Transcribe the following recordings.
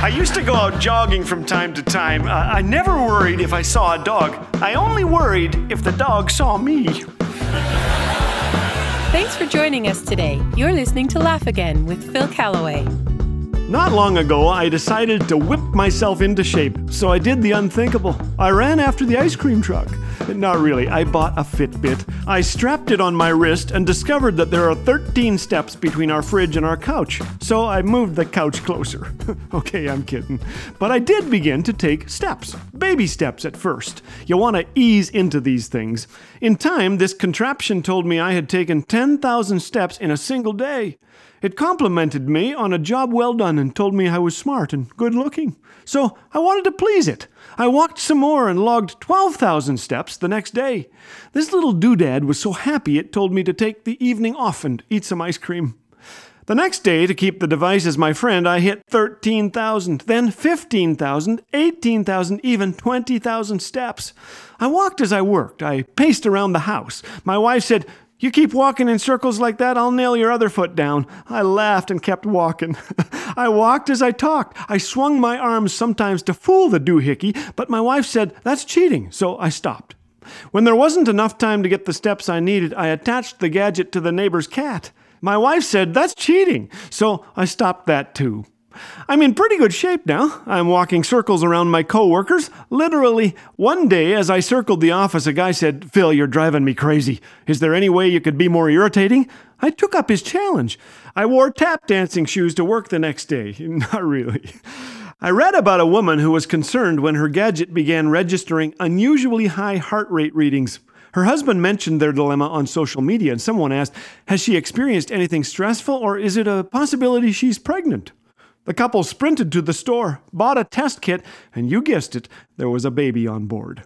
I used to go out jogging from time to time. Uh, I never worried if I saw a dog. I only worried if the dog saw me. Thanks for joining us today. You're listening to Laugh Again with Phil Callaway. Not long ago, I decided to whip myself into shape, so I did the unthinkable. I ran after the ice cream truck. Not really, I bought a Fitbit. I strapped it on my wrist and discovered that there are 13 steps between our fridge and our couch, so I moved the couch closer. okay, I'm kidding. But I did begin to take steps, baby steps at first. You want to ease into these things. In time, this contraption told me I had taken 10,000 steps in a single day. It complimented me on a job well done and told me I was smart and good looking. So I wanted to please it. I walked some more and logged 12,000 steps the next day. This little doodad was so happy it told me to take the evening off and eat some ice cream. The next day, to keep the device as my friend, I hit 13,000, then 15,000, 18,000, even 20,000 steps. I walked as I worked. I paced around the house. My wife said, you keep walking in circles like that, I'll nail your other foot down. I laughed and kept walking. I walked as I talked. I swung my arms sometimes to fool the doohickey, but my wife said, That's cheating, so I stopped. When there wasn't enough time to get the steps I needed, I attached the gadget to the neighbor's cat. My wife said, That's cheating, so I stopped that too. I'm in pretty good shape now. I'm walking circles around my coworkers. Literally, one day as I circled the office, a guy said, Phil, you're driving me crazy. Is there any way you could be more irritating? I took up his challenge. I wore tap dancing shoes to work the next day. Not really. I read about a woman who was concerned when her gadget began registering unusually high heart rate readings. Her husband mentioned their dilemma on social media, and someone asked, Has she experienced anything stressful, or is it a possibility she's pregnant? The couple sprinted to the store, bought a test kit, and you guessed it, there was a baby on board.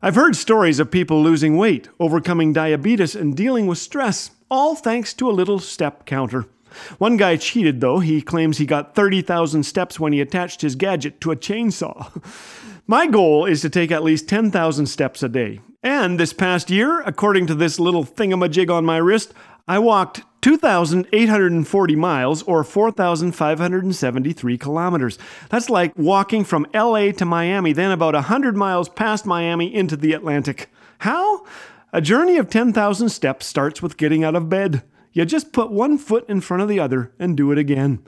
I've heard stories of people losing weight, overcoming diabetes, and dealing with stress, all thanks to a little step counter. One guy cheated, though. He claims he got 30,000 steps when he attached his gadget to a chainsaw. My goal is to take at least 10,000 steps a day. And this past year, according to this little thingamajig on my wrist, I walked 2,840 miles or 4,573 kilometers. That's like walking from LA to Miami, then about 100 miles past Miami into the Atlantic. How? A journey of 10,000 steps starts with getting out of bed. You just put one foot in front of the other and do it again.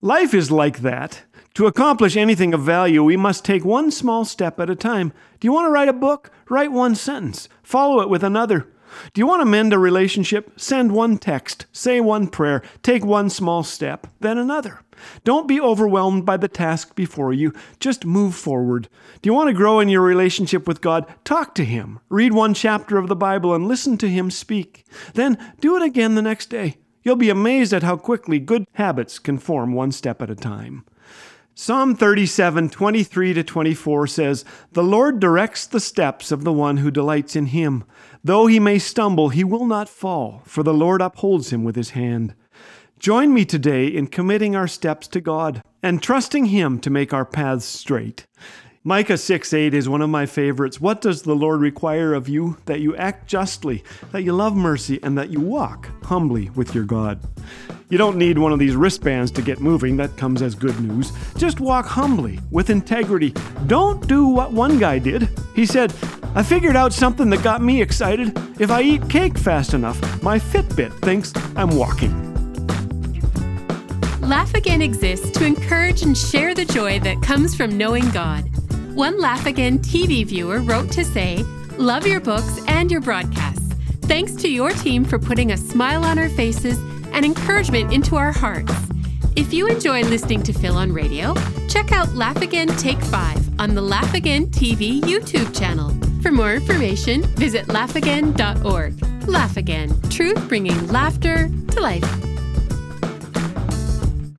Life is like that. To accomplish anything of value, we must take one small step at a time. Do you want to write a book? Write one sentence. Follow it with another. Do you want to mend a relationship? Send one text, say one prayer, take one small step, then another. Don't be overwhelmed by the task before you. Just move forward. Do you want to grow in your relationship with God? Talk to Him. Read one chapter of the Bible and listen to Him speak. Then do it again the next day. You'll be amazed at how quickly good habits can form one step at a time. Psalm 37, 23 to 24 says, The Lord directs the steps of the one who delights in him. Though he may stumble, he will not fall, for the Lord upholds him with his hand. Join me today in committing our steps to God and trusting him to make our paths straight. Micah 6 8 is one of my favorites. What does the Lord require of you? That you act justly, that you love mercy, and that you walk humbly with your God. You don't need one of these wristbands to get moving, that comes as good news. Just walk humbly, with integrity. Don't do what one guy did. He said, I figured out something that got me excited. If I eat cake fast enough, my Fitbit thinks I'm walking. Laugh Again exists to encourage and share the joy that comes from knowing God. One Laugh Again TV viewer wrote to say, Love your books and your broadcasts. Thanks to your team for putting a smile on our faces and encouragement into our hearts. If you enjoy listening to Phil on radio, check out Laugh Again Take 5 on the Laugh Again TV YouTube channel. For more information, visit laughagain.org. Laugh Again, truth bringing laughter to life.